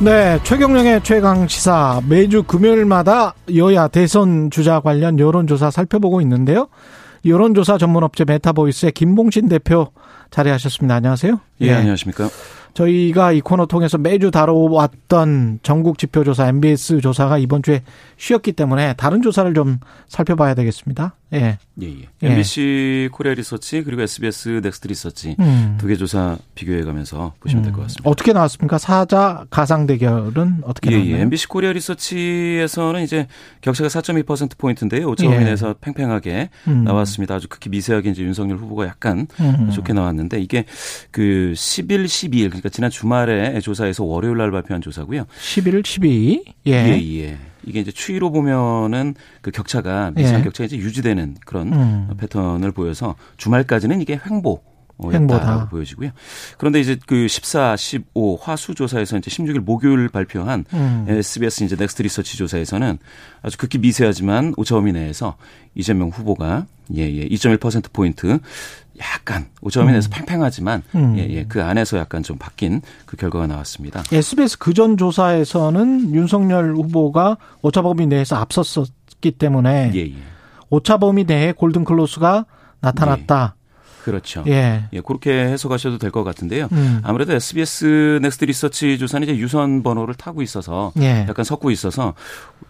네, 최경영의 최강 시사 매주 금요일마다 여야 대선 주자 관련 여론조사 살펴보고 있는데요. 여론조사 전문업체 메타보이스의 김봉신 대표 자리하셨습니다. 안녕하세요. 예, 예. 안녕하십니까. 저희가 이 코너 통해서 매주 다뤄왔던 전국 지표조사 NBS 조사가 이번 주에 쉬었기 때문에 다른 조사를 좀 살펴봐야 되겠습니다. 예. 예, 예. MBC 예. 코리아 리서치 그리고 SBS 넥스트 리서치 음. 두개 조사 비교해 가면서 보시면 음. 될것 같습니다. 어떻게 나왔습니까? 사자 가상 대결은 어떻게 예, 나왔나요? 예. MBC 코리아 리서치에서는 이제 격차가 4.2% 포인트인데요. 5.5에서 예. 팽팽하게 음. 나왔습니다. 아주 극히 미세하게 이제 윤석열 후보가 약간 음. 좋게 나왔는데 이게 그 10일, 12일 그러니까 지난 주말에 조사에서 월요일 날 발표한 조사고요. 11일, 12일. 예. 예, 예. 이게 이제 추이로 보면은 그 격차가 미세한 예. 격차가 이제 유지되는 그런 음. 패턴을 보여서 주말까지는 이게 횡보 횡보다 보여지고요. 그런데 이제 그 14, 15 화수 조사에서 이제 16일 목요일 발표한 음. SBS 이제 넥스트 리서치 조사에서는 아주 극히 미세하지만 오차 범위 내에서 이재명 후보가 예예 2.1% 포인트 약간 오점인에서 음. 팽팽하지만 음. 예, 예, 그 안에서 약간 좀 바뀐 그 결과가 나왔습니다. SBS 그전 조사에서는 윤석열 후보가 오차범위 내에서 앞섰었기 때문에 예, 예. 오차범위 내에 골든 크로스가 나타났다. 예. 그렇죠. 예. 예, 그렇게 해석하셔도 될 것 같은데요. 음. 아무래도 SBS 넥스트 리서치 조사는 이제 유선 번호를 타고 있어서 예. 약간 섞고 있어서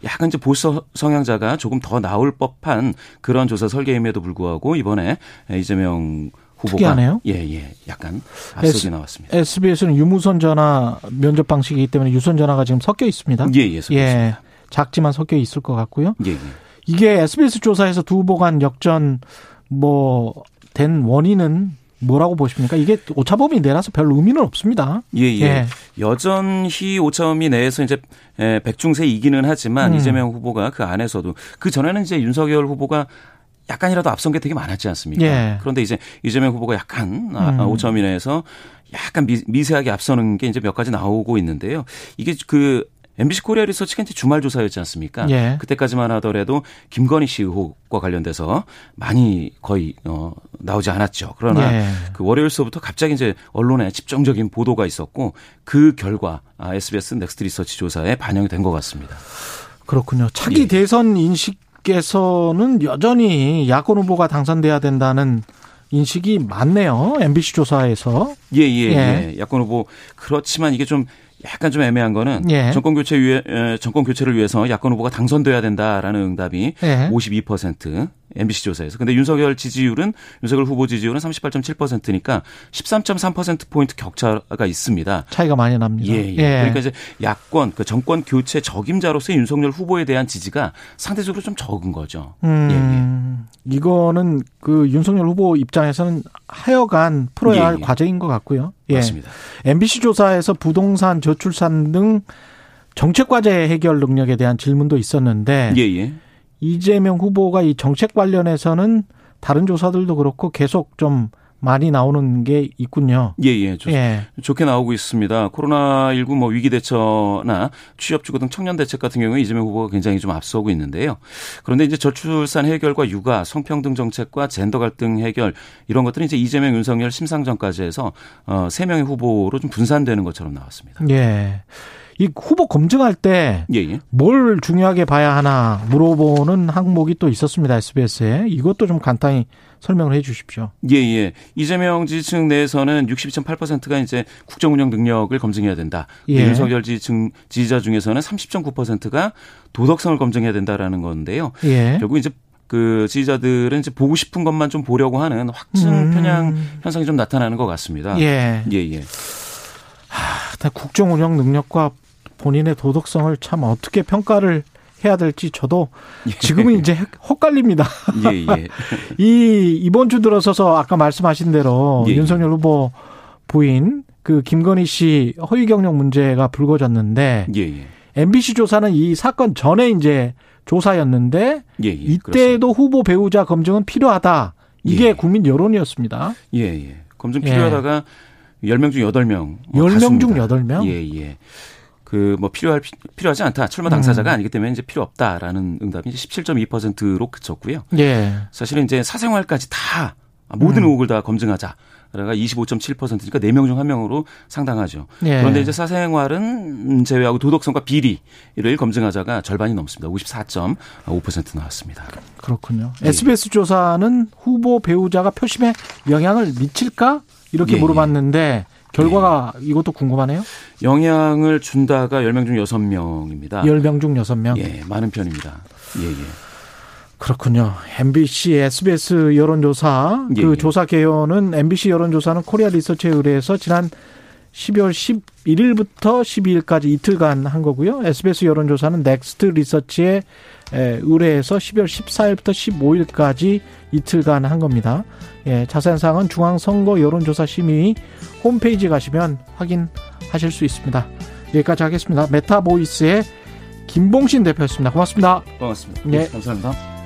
약간 이제 보수 성향자가 조금 더 나올 법한 그런 조사 설계임에도 불구하고 이번에 이재명 후보가 특이하네요. 예, 예. 약간 앞서게 나왔습니다. SBS는 유무선 전화 면접 방식이기 때문에 유선 전화가 지금 섞여 있습니다. 예, 예, 섞여 예. 있습니다. 작지만 섞여 있을 것 같고요. 예, 예. 이게 SBS 조사에서 두 후보 간 역전 뭐 된 원인은 뭐라고 보십니까? 이게 오차범위 내라서 별 의미는 없습니다. 예, 예. 예. 여전히 오차범위 내에서 이제 백중세 이기는 하지만 음. 이재명 후보가 그 안에서도 그 전에는 이제 윤석열 후보가 약간이라도 앞선 게 되게 많았지 않습니까? 예. 그런데 이제 이재명 후보가 약간 아, 음. 오차범위 내에서 약간 미, 세하게 앞서는 게 이제 몇 가지 나오고 있는데요. 이게 그 MBC 코리아 리서치가 이제 주말 조사였지 않습니까? 예. 그때까지만 하더라도 김건희 씨 의혹과 관련돼서 많이 거의 어 나오지 않았죠. 그러나 예. 그 월요일서부터 갑자기 이제 언론에 집중적인 보도가 있었고 그 결과 SBS 아, 넥스트 리서치 조사에 반영이 된 것 같습니다. 그렇군요. 차기 예. 대선 인식에서는 여전히 야권 후보가 당선돼야 된다는 인식이 많네요. MBC 조사에서. 예, 예, 예. 예. 야권 후보 그렇지만 이게 좀 약간 좀 애매한 거는 예. 정권 교체 위해 정권 교체를 위해서 야권 후보가 당선돼야 된다라는 응답이 예. 52% MBC 조사에서. 근데 윤석열 지지율은 윤석열 후보 지지율은 38.7%니까 13.3% 포인트 격차가 있습니다. 차이가 많이 납니다. 예, 예. 예. 그러니까 이제 야권 그 정권 교체 적임자로서의 윤석열 후보에 대한 지지가 상대적으로 좀 적은 거죠. 음, 예, 예. 이거는 그 윤석열 후보 입장에서는 하여간 풀어야 할 예, 예. 과제인 것 같고요. 예. 맞습니다. MBC 조사에서 부동산 저출산 등 정책 과제 해결 능력에 대한 질문도 있었는데 예, 예. 이재명 후보가 이 정책 관련해서는 다른 조사들도 그렇고 계속 좀 많이 나오는 게 있군요. 예, 예. 좋, 예. 좋게 나오고 있습니다. 코로나19 뭐 위기 대처나 취업 주거 등 청년 대책 같은 경우에 이재명 후보가 굉장히 좀 앞서고 있는데요. 그런데 이제 저출산 해결과 육아, 성평등 정책과 젠더 갈등 해결 이런 것들은 이제 이재명, 윤석열, 심상정까지 해서 어세 명의 후보로 좀 분산되는 것처럼 나왔습니다. 예. 이 후보 검증할 때뭘 예, 예. 중요하게 봐야 하나 물어보는 항목이 또 있었습니다. SBS에. 이것도 좀 간단히 설명을 해 주십시오. 예, 예. 이재명 지지층 내에서는 62.8%가 이제 국정 운영 능력을 검증해야 된다. 예. 윤석열 지지층 지지자 중에서는 30.9%가 도덕성을 검증해야 된다라는 건데요. 예. 결국 이제 그 지지자들은 이제 보고 싶은 것만 좀 보려고 하는 확증 음. 편향 현상이 좀 나타나는 것 같습니다. 예. 예, 예. 하, 국정 운영 능력과 본인의 도덕성을 참 어떻게 평가를 해야 될지 저도 예. 지금은 이제 헛갈립니다. 예, 예. 이 이번 주 들어서서 아까 말씀하신 대로 예, 예. 윤석열 후보 부인 그 김건희 씨 허위 경력 문제가 불거졌는데 예, 예. MBC 조사는 이 사건 전에 이제 조사였는데 예, 예, 이때도. 후보 배우자 검증은 필요하다. 이게 예. 국민 여론이었습니다. 예, 예. 검증 필요하다가 예. 10명 중 8명. 뭐 10명 중 8명? 예, 예. 그뭐 필요할 필요하지 않다. 출마 당사자가 음. 아니기 때문에 이제 필요 없다라는 응답이 이제 17.2%로 그쳤고요. 예. 사실은 이제 사생활까지 다 모든 음. 의혹을 다 검증하자. 가 25.7%니까 4명 중 1명으로 상당하죠. 예. 그런데 이제 사생활은 제외하고 도덕성과 비리를 검증하자가 절반이 넘습니다. 54.5% 나왔습니다. 그렇군요. 예. SBS 조사는 후보 배우자가 표심에 영향을 미칠까? 이렇게 예. 물어봤는데 결과가 예. 이것도 궁금하네요. 영향을 준다가 10명 중 6명입니다. 10명 중 6명? 예, 많은 편입니다. 예, 예. 그렇군요. MBC, SBS 여론조사 예, 그 예. 조사 개요는 MBC 여론조사는 코리아 리서치에 의뢰해서 지난 12월 11일부터 12일까지 이틀간 한 거고요. SBS 여론조사는 넥스트 리서치에 의뢰해서 12월 14일부터 15일까지 이틀간 한 겁니다. 예, 자세한 사항은 중앙선거 여론조사 심의 홈페이지 가시면 확인하실 수 있습니다. 여기까지 하겠습니다. 메타보이스의 김봉신 대표였습니다. 고맙습니다. 고맙습니다. 네. 네 감사합니다.